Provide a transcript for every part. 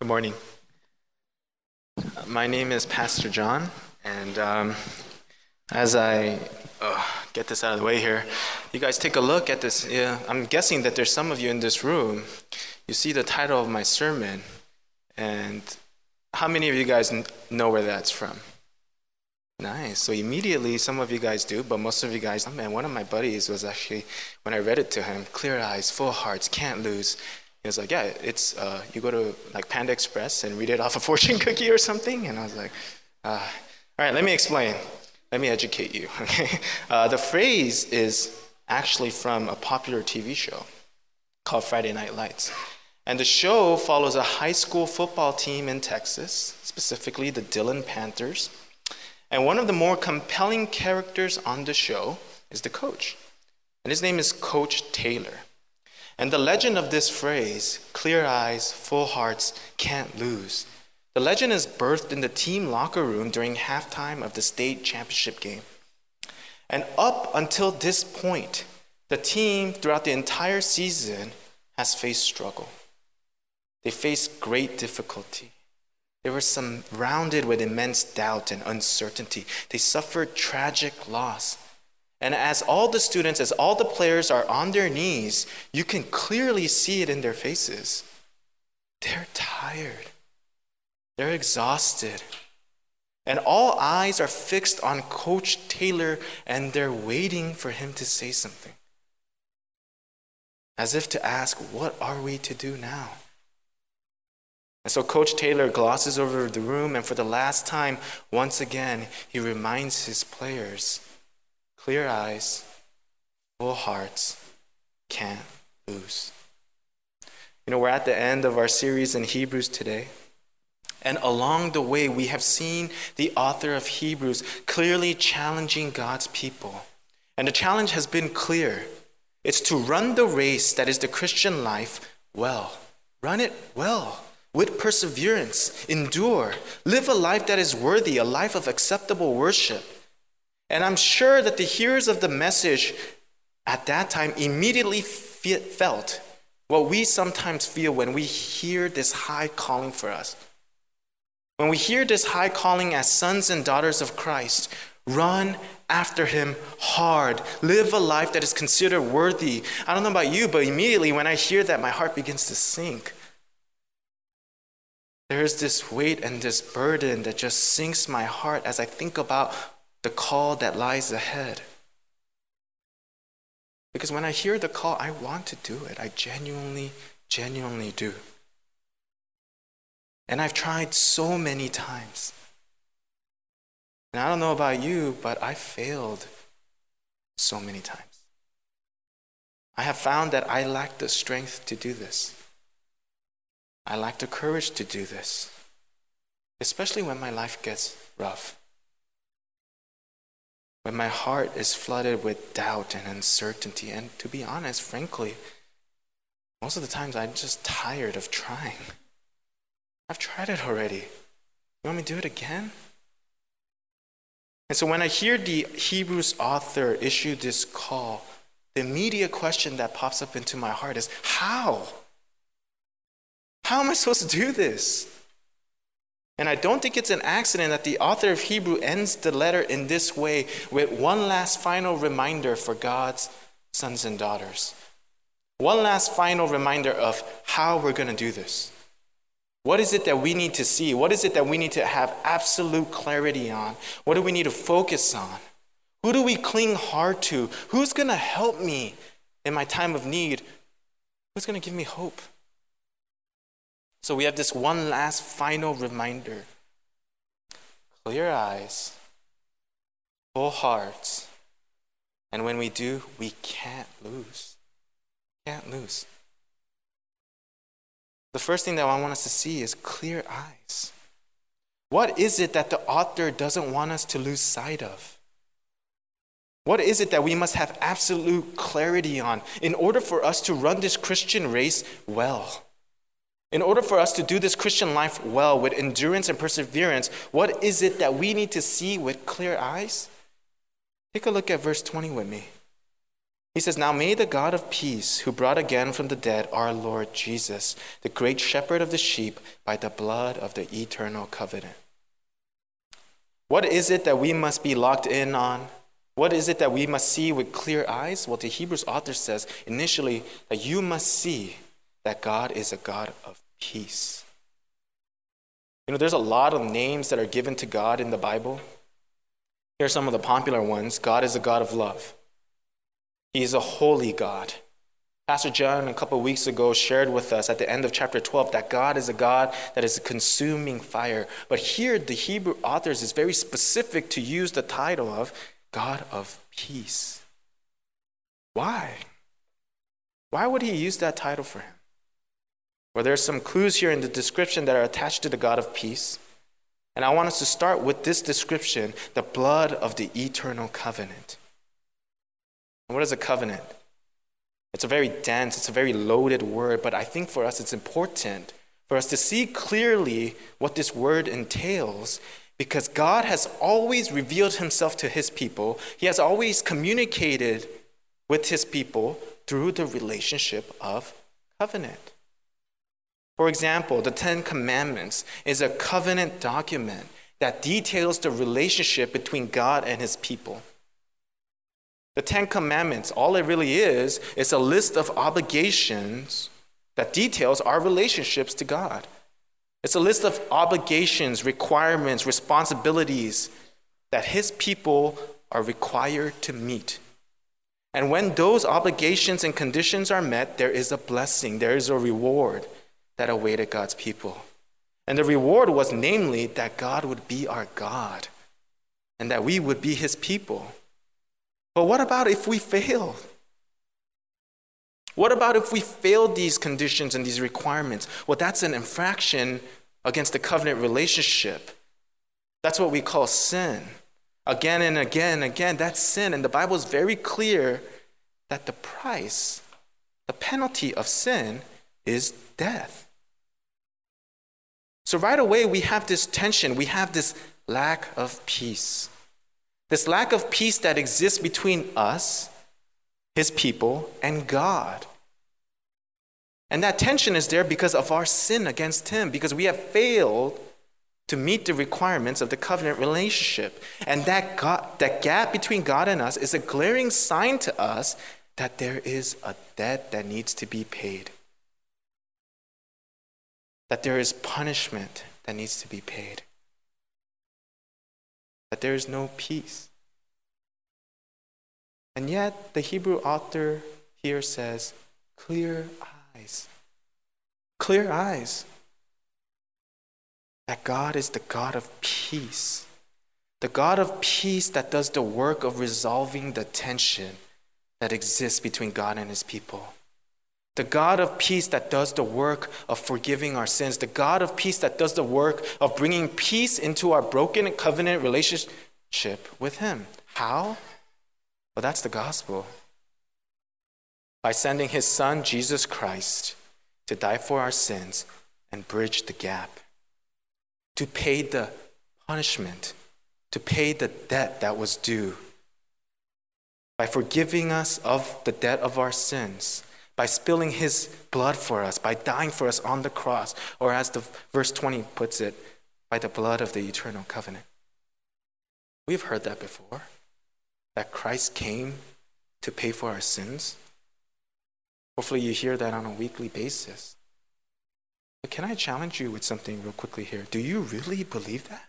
Good morning. My name is Pastor John, and um, as I get this out of the way here, you guys take a look at this. Yeah, I'm guessing that there's some of you in this room. You see the title of my sermon, and how many of you guys know where that's from? Nice. So immediately, some of you guys do, but most of you guys, oh man, one of my buddies was actually, when I read it to him, clear eyes, full hearts, can't lose. He was like, yeah, it's, uh, you go to like Panda Express and read it off a fortune cookie or something. And I was like, uh, all right, let me explain. Let me educate you. Okay. Uh, the phrase is actually from a popular TV show called Friday Night Lights. And the show follows a high school football team in Texas, specifically the Dillon Panthers. And one of the more compelling characters on the show is the coach. And his name is Coach Taylor. And the legend of this phrase, clear eyes, full hearts, can't lose, the legend is birthed in the team locker room during halftime of the state championship game. And up until this point, the team throughout the entire season has faced struggle. They faced great difficulty. They were surrounded with immense doubt and uncertainty. They suffered tragic loss. And as all the students, as all the players are on their knees, you can clearly see it in their faces. They're tired, they're exhausted. And all eyes are fixed on Coach Taylor, and they're waiting for him to say something. As if to ask, What are we to do now? And so Coach Taylor glosses over the room, and for the last time, once again, he reminds his players clear eyes, full hearts, can't lose. You know, we're at the end of our series in Hebrews today. And along the way, we have seen the author of Hebrews clearly challenging God's people. And the challenge has been clear it's to run the race that is the Christian life well. Run it well with perseverance, endure, live a life that is worthy, a life of acceptable worship. And I'm sure that the hearers of the message at that time immediately felt what we sometimes feel when we hear this high calling for us. When we hear this high calling as sons and daughters of Christ, run after him hard. Live a life that is considered worthy. I don't know about you, but immediately when I hear that, my heart begins to sink. There is this weight and this burden that just sinks my heart as I think about the call that lies ahead. Because when I hear the call, I want to do it. I genuinely, genuinely do. And I've tried so many times. And I don't know about you, but I failed so many times. I have found that I lack the strength to do this. I lack the courage to do this, especially when my life gets rough. When my heart is flooded with doubt and uncertainty, and to be honest, frankly, most of the times I'm just tired of trying. I've tried it already. You want me to do it again? And so when I hear the Hebrews author issue this call, the immediate question that pops up into my heart is how? How am I supposed to do this? And I don't think it's an accident that the author of Hebrew ends the letter in this way with one last final reminder for God's sons and daughters. One last final reminder of how we're going to do this. What is it that we need to see? What is it that we need to have absolute clarity on? What do we need to focus on? Who do we cling hard to? Who's going to help me in my time of need? Who's going to give me hope? So we have this one last final reminder clear eyes, full hearts. And when we do, we can't lose. Can't lose. The first thing that I want us to see is clear eyes. What is it that the author doesn't want us to lose sight of? What is it that we must have absolute clarity on in order for us to run this Christian race well? In order for us to do this Christian life well with endurance and perseverance, what is it that we need to see with clear eyes? Take a look at verse 20 with me. He says, Now may the God of peace, who brought again from the dead our Lord Jesus, the great shepherd of the sheep, by the blood of the eternal covenant. What is it that we must be locked in on? What is it that we must see with clear eyes? Well, the Hebrews author says initially that you must see that God is a God of peace. You know, there's a lot of names that are given to God in the Bible. Here are some of the popular ones God is a God of love, He is a holy God. Pastor John, a couple weeks ago, shared with us at the end of chapter 12 that God is a God that is a consuming fire. But here, the Hebrew authors is very specific to use the title of God of peace. Why? Why would he use that title for him? Well, there's some clues here in the description that are attached to the God of peace. And I want us to start with this description the blood of the eternal covenant. And what is a covenant? It's a very dense, it's a very loaded word, but I think for us it's important for us to see clearly what this word entails because God has always revealed himself to his people. He has always communicated with his people through the relationship of covenant. For example, the Ten Commandments is a covenant document that details the relationship between God and his people. The Ten Commandments, all it really is, is a list of obligations that details our relationships to God. It's a list of obligations, requirements, responsibilities that his people are required to meet. And when those obligations and conditions are met, there is a blessing, there is a reward that awaited God's people. And the reward was namely that God would be our God and that we would be his people. But what about if we fail? What about if we fail these conditions and these requirements? Well, that's an infraction against the covenant relationship. That's what we call sin. Again and again and again, that's sin. And the Bible is very clear that the price, the penalty of sin, is death. So, right away, we have this tension, we have this lack of peace. This lack of peace that exists between us, his people, and God. And that tension is there because of our sin against him, because we have failed to meet the requirements of the covenant relationship. And that, God, that gap between God and us is a glaring sign to us that there is a debt that needs to be paid, that there is punishment that needs to be paid that there is no peace. And yet, the Hebrew author here says, clear eyes. Clear eyes. That God is the God of peace. The God of peace that does the work of resolving the tension that exists between God and his people. The God of peace that does the work of forgiving our sins. The God of peace that does the work of bringing peace into our broken covenant relationship with Him. How? Well, that's the gospel. By sending His Son, Jesus Christ, to die for our sins and bridge the gap, to pay the punishment, to pay the debt that was due. By forgiving us of the debt of our sins by spilling his blood for us, by dying for us on the cross, or as the verse 20 puts it, by the blood of the eternal covenant. We've heard that before, that Christ came to pay for our sins. Hopefully, you hear that on a weekly basis. But can I challenge you with something real quickly here? Do you really believe that?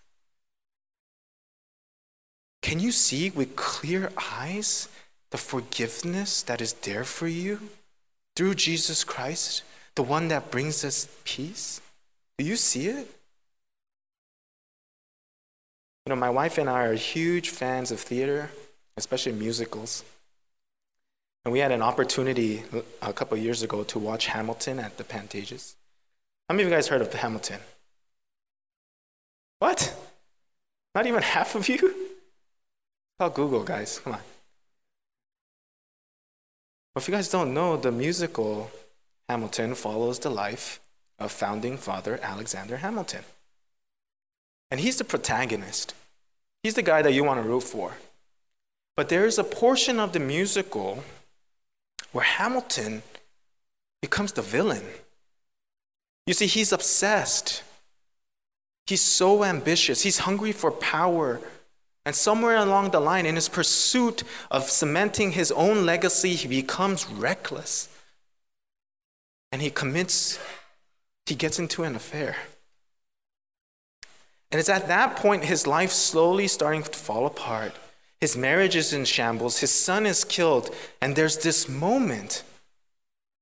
Can you see with clear eyes the forgiveness that is there for you? Through Jesus Christ, the one that brings us peace? Do you see it? You know, my wife and I are huge fans of theater, especially musicals. And we had an opportunity a couple years ago to watch Hamilton at the Pantages. How many of you guys heard of Hamilton? What? Not even half of you? Call Google, guys. Come on. If you guys don't know, the musical Hamilton follows the life of founding father Alexander Hamilton. And he's the protagonist. He's the guy that you want to root for. But there is a portion of the musical where Hamilton becomes the villain. You see, he's obsessed. He's so ambitious. He's hungry for power. And somewhere along the line, in his pursuit of cementing his own legacy, he becomes reckless. And he commits, he gets into an affair. And it's at that point his life slowly starting to fall apart. His marriage is in shambles, his son is killed, and there's this moment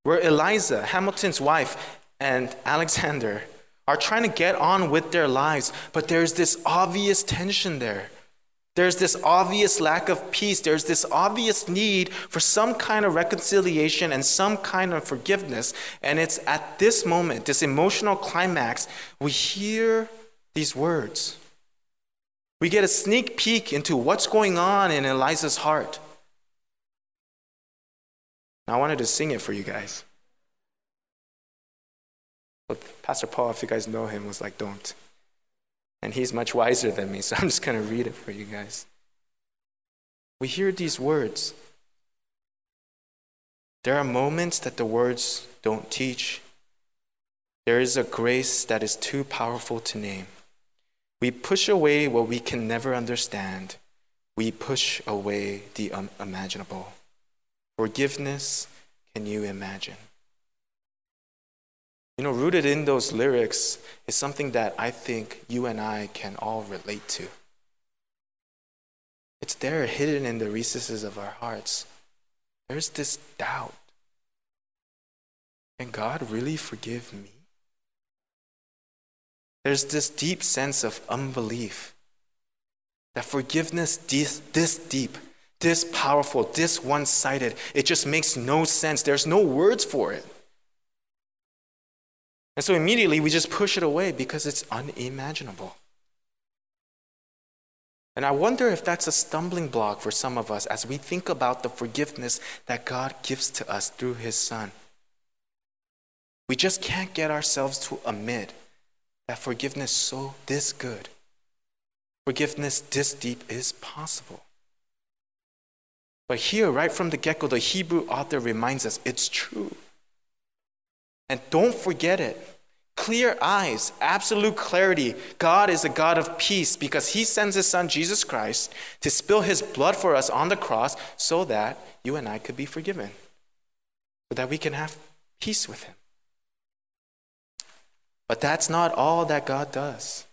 where Eliza, Hamilton's wife, and Alexander are trying to get on with their lives, but there's this obvious tension there. There's this obvious lack of peace. There's this obvious need for some kind of reconciliation and some kind of forgiveness. And it's at this moment, this emotional climax, we hear these words. We get a sneak peek into what's going on in Eliza's heart. Now, I wanted to sing it for you guys. But Pastor Paul, if you guys know him, was like, don't. And he's much wiser than me, so I'm just going to read it for you guys. We hear these words. There are moments that the words don't teach. There is a grace that is too powerful to name. We push away what we can never understand. We push away the unimaginable. Forgiveness, can you imagine? You know, rooted in those lyrics is something that I think you and I can all relate to. It's there hidden in the recesses of our hearts. There's this doubt. Can God really forgive me? There's this deep sense of unbelief that forgiveness this, this deep, this powerful, this one sided, it just makes no sense. There's no words for it. And so immediately we just push it away because it's unimaginable. And I wonder if that's a stumbling block for some of us as we think about the forgiveness that God gives to us through His Son. We just can't get ourselves to admit that forgiveness so this good, forgiveness this deep is possible. But here, right from the get go, the Hebrew author reminds us it's true. And don't forget it. Clear eyes, absolute clarity. God is a God of peace because He sends His Son, Jesus Christ, to spill His blood for us on the cross so that you and I could be forgiven, so that we can have peace with Him. But that's not all that God does.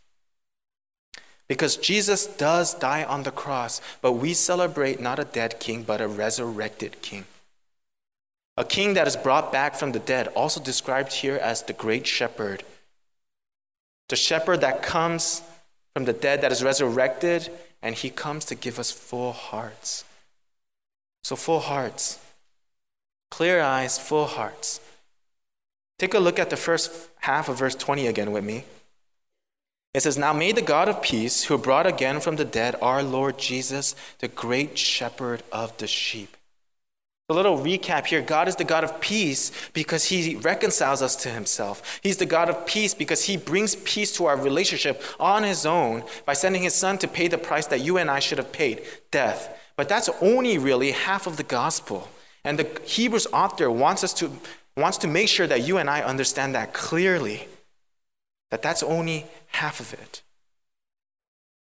Because Jesus does die on the cross, but we celebrate not a dead king, but a resurrected king. A king that is brought back from the dead, also described here as the great shepherd. The shepherd that comes from the dead, that is resurrected, and he comes to give us full hearts. So, full hearts, clear eyes, full hearts. Take a look at the first half of verse 20 again with me. It says, Now may the God of peace, who brought again from the dead our Lord Jesus, the great shepherd of the sheep. A little recap here God is the God of peace because he reconciles us to himself. He's the God of peace because he brings peace to our relationship on his own by sending his son to pay the price that you and I should have paid death. But that's only really half of the gospel. And the Hebrews author wants us to wants to make sure that you and I understand that clearly, that that's only half of it.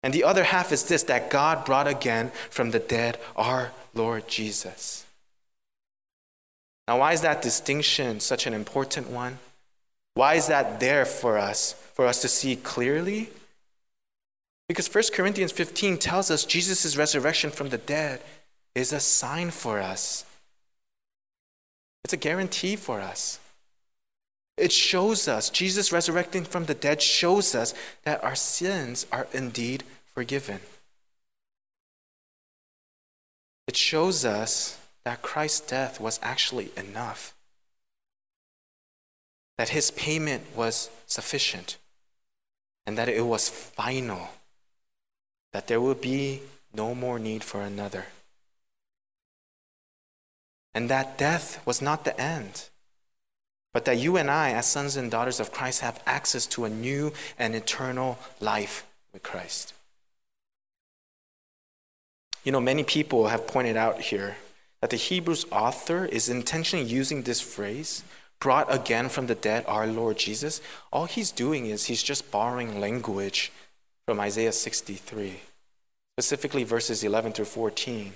And the other half is this that God brought again from the dead our Lord Jesus. Now, why is that distinction such an important one? Why is that there for us, for us to see clearly? Because 1 Corinthians 15 tells us Jesus' resurrection from the dead is a sign for us it's a guarantee for us. It shows us, Jesus resurrecting from the dead shows us that our sins are indeed forgiven. It shows us that Christ's death was actually enough, that his payment was sufficient, and that it was final, that there would be no more need for another and that death was not the end, but that you and I, as sons and daughters of Christ, have access to a new and eternal life with Christ. You know, many people have pointed out here that the Hebrews author is intentionally using this phrase, brought again from the dead, our Lord Jesus, all he's doing is he's just borrowing language from Isaiah 63, specifically verses 11 through 14.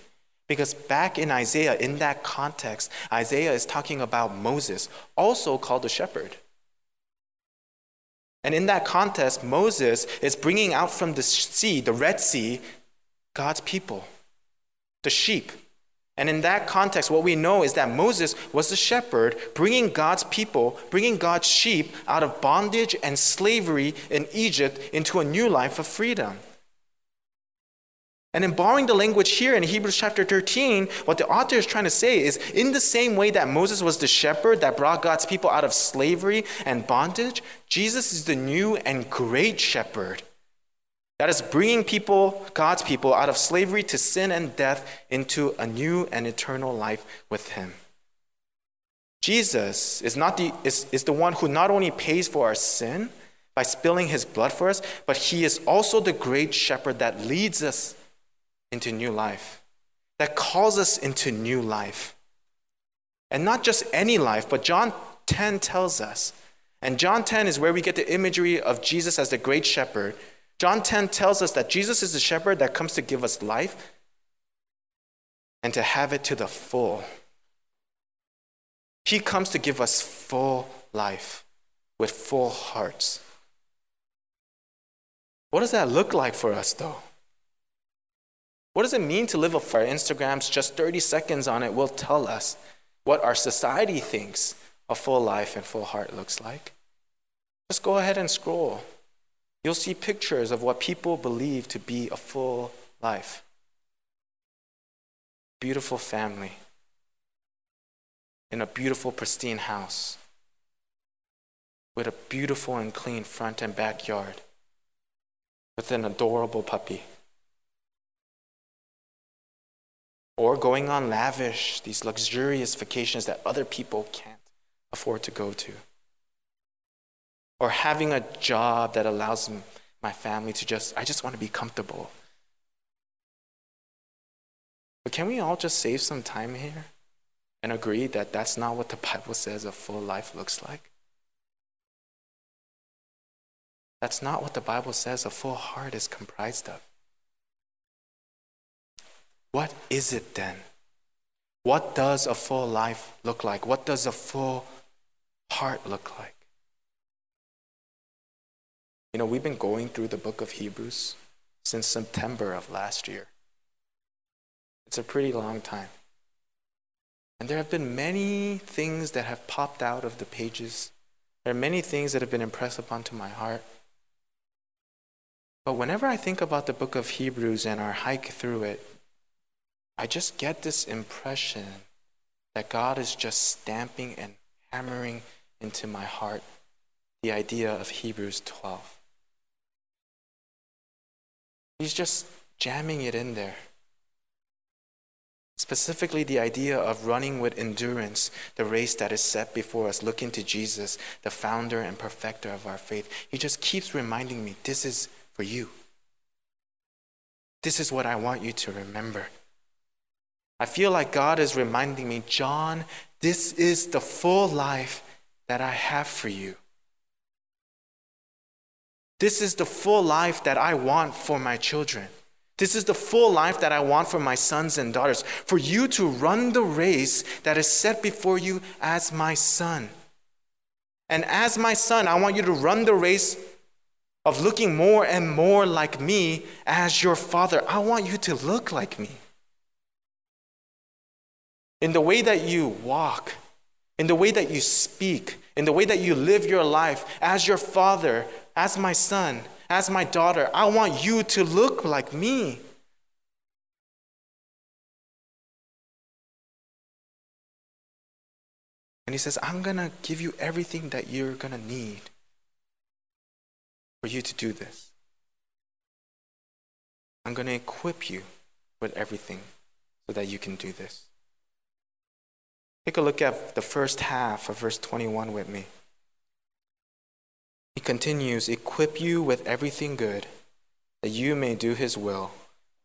Because back in Isaiah, in that context, Isaiah is talking about Moses, also called the shepherd. And in that context, Moses is bringing out from the sea, the Red Sea, God's people, the sheep. And in that context, what we know is that Moses was the shepherd, bringing God's people, bringing God's sheep out of bondage and slavery in Egypt into a new life of freedom. And in borrowing the language here in Hebrews chapter 13, what the author is trying to say is in the same way that Moses was the shepherd that brought God's people out of slavery and bondage, Jesus is the new and great shepherd that is bringing people, God's people, out of slavery to sin and death into a new and eternal life with Him. Jesus is, not the, is, is the one who not only pays for our sin by spilling His blood for us, but He is also the great shepherd that leads us into new life, that calls us into new life. And not just any life, but John 10 tells us. And John 10 is where we get the imagery of Jesus as the great shepherd John 10 tells us that Jesus is the shepherd that comes to give us life and to have it to the full. He comes to give us full life with full hearts. What does that look like for us, though? What does it mean to live for Instagram's just 30 seconds on it will tell us what our society thinks a full life and full heart looks like? Just go ahead and scroll. You'll see pictures of what people believe to be a full life. Beautiful family in a beautiful, pristine house with a beautiful and clean front and backyard with an adorable puppy. Or going on lavish, these luxurious vacations that other people can't afford to go to or having a job that allows my family to just, I just want to be comfortable. But can we all just save some time here and agree that that's not what the Bible says a full life looks like? That's not what the Bible says a full heart is comprised of. What is it then? What does a full life look like? What does a full heart look like? You know, we've been going through the book of Hebrews since September of last year. It's a pretty long time. And there have been many things that have popped out of the pages. There are many things that have been impressed upon to my heart. But whenever I think about the book of Hebrews and our hike through it, I just get this impression that God is just stamping and hammering into my heart the idea of Hebrews 12. He's just jamming it in there. Specifically, the idea of running with endurance the race that is set before us, looking to Jesus, the founder and perfecter of our faith. He just keeps reminding me this is for you. This is what I want you to remember. I feel like God is reminding me, John, this is the full life that I have for you. This is the full life that I want for my children. This is the full life that I want for my sons and daughters. For you to run the race that is set before you as my son. And as my son, I want you to run the race of looking more and more like me as your father. I want you to look like me. In the way that you walk, in the way that you speak, in the way that you live your life as your father, as my son, as my daughter, I want you to look like me. And he says, I'm going to give you everything that you're going to need for you to do this. I'm going to equip you with everything so that you can do this. Take a look at the first half of verse 21 with me. He continues, equip you with everything good, that you may do his will,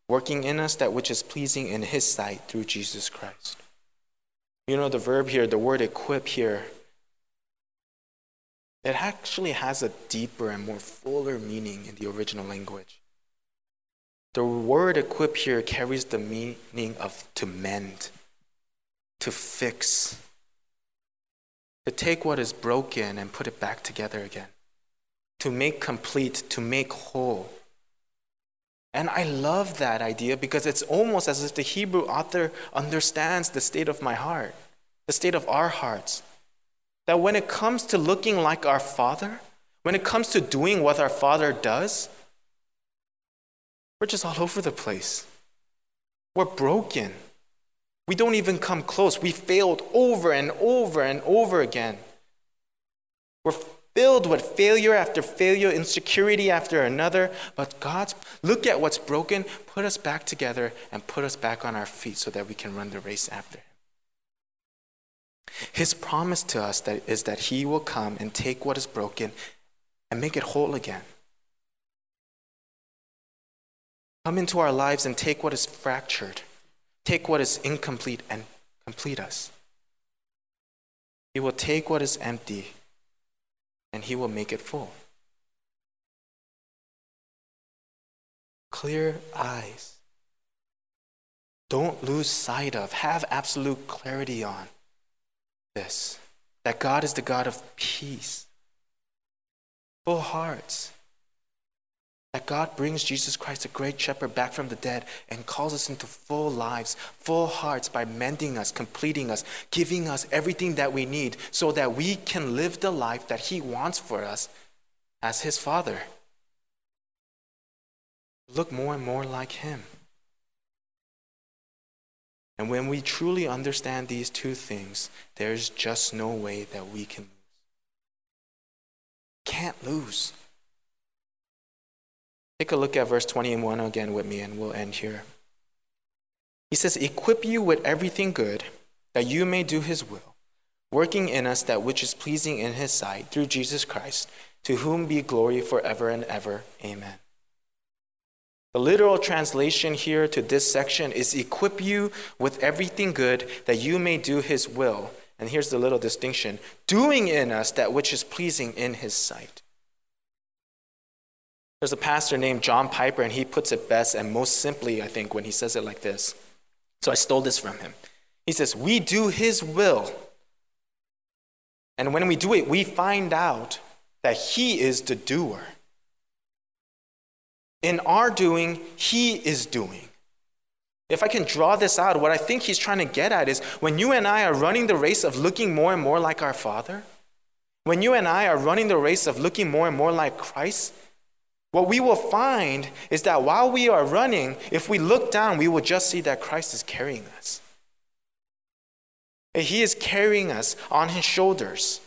working in us that which is pleasing in his sight through Jesus Christ. You know, the verb here, the word equip here, it actually has a deeper and more fuller meaning in the original language. The word equip here carries the meaning of to mend, to fix, to take what is broken and put it back together again, to make complete, to make whole. And I love that idea because it's almost as if the Hebrew author understands the state of my heart, the state of our hearts. That when it comes to looking like our Father, when it comes to doing what our Father does, we're just all over the place. We're broken. We don't even come close. We failed over and over and over again. We're filled with failure after failure, insecurity after another. But God's look at what's broken, put us back together, and put us back on our feet so that we can run the race after Him. His promise to us that is that He will come and take what is broken and make it whole again. Come into our lives and take what is fractured, take what is incomplete, and complete us. He will take what is empty and He will make it full. Clear eyes. Don't lose sight of, have absolute clarity on this that God is the God of peace, full hearts. That God brings Jesus Christ, the great shepherd, back from the dead and calls us into full lives, full hearts by mending us, completing us, giving us everything that we need so that we can live the life that He wants for us as His Father. Look more and more like Him. And when we truly understand these two things, there's just no way that we can lose. Can't lose. Take a look at verse 21 again with me, and we'll end here. He says, Equip you with everything good, that you may do his will, working in us that which is pleasing in his sight, through Jesus Christ, to whom be glory forever and ever. Amen. The literal translation here to this section is equip you with everything good that you may do his will. And here's the little distinction doing in us that which is pleasing in his sight. There's a pastor named John Piper, and he puts it best and most simply, I think, when he says it like this. So I stole this from him. He says, We do his will. And when we do it, we find out that he is the doer. In our doing, he is doing. If I can draw this out, what I think he's trying to get at is when you and I are running the race of looking more and more like our Father, when you and I are running the race of looking more and more like Christ, what we will find is that while we are running, if we look down, we will just see that Christ is carrying us. And He is carrying us on his shoulders.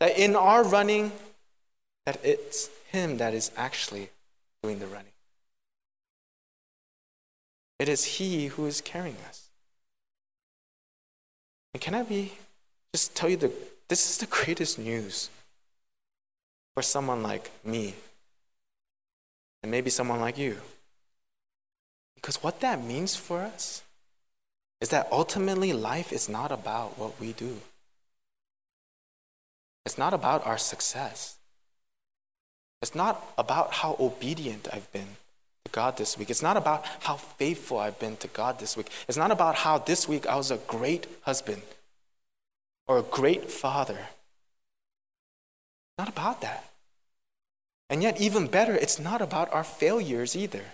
That in our running, that it's him that is actually doing the running. It is he who is carrying us. And can I be just tell you that this is the greatest news for someone like me and maybe someone like you. Because what that means for us is that ultimately life is not about what we do. It's not about our success. It's not about how obedient I've been to God this week. It's not about how faithful I've been to God this week. It's not about how this week I was a great husband or a great father. Not about that. And yet, even better, it's not about our failures either.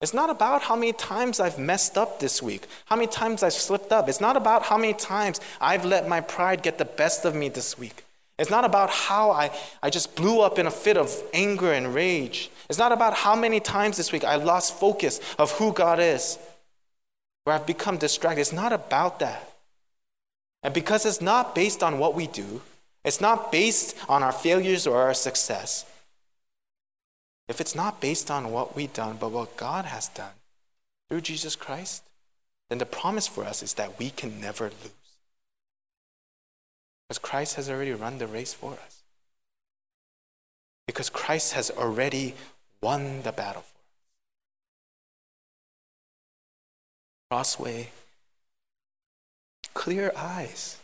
It's not about how many times I've messed up this week, how many times I've slipped up. It's not about how many times I've let my pride get the best of me this week. It's not about how I, I just blew up in a fit of anger and rage. It's not about how many times this week I lost focus of who God is, where I've become distracted. It's not about that. And because it's not based on what we do, it's not based on our failures or our success. If it's not based on what we've done, but what God has done through Jesus Christ, then the promise for us is that we can never lose. Because Christ has already run the race for us. Because Christ has already won the battle for us. Crossway, clear eyes.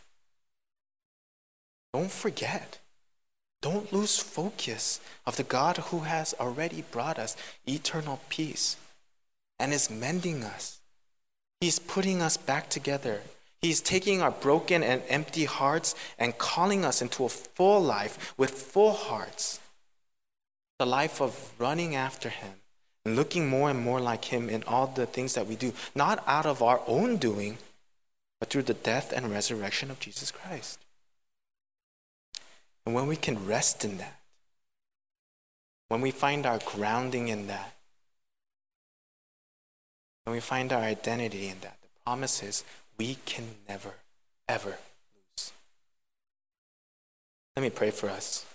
Don't forget. Don't lose focus of the God who has already brought us eternal peace and is mending us. He's putting us back together. He's taking our broken and empty hearts and calling us into a full life with full hearts. The life of running after Him and looking more and more like Him in all the things that we do, not out of our own doing, but through the death and resurrection of Jesus Christ. And when we can rest in that, when we find our grounding in that, when we find our identity in that, the promise is we can never, ever lose. Let me pray for us.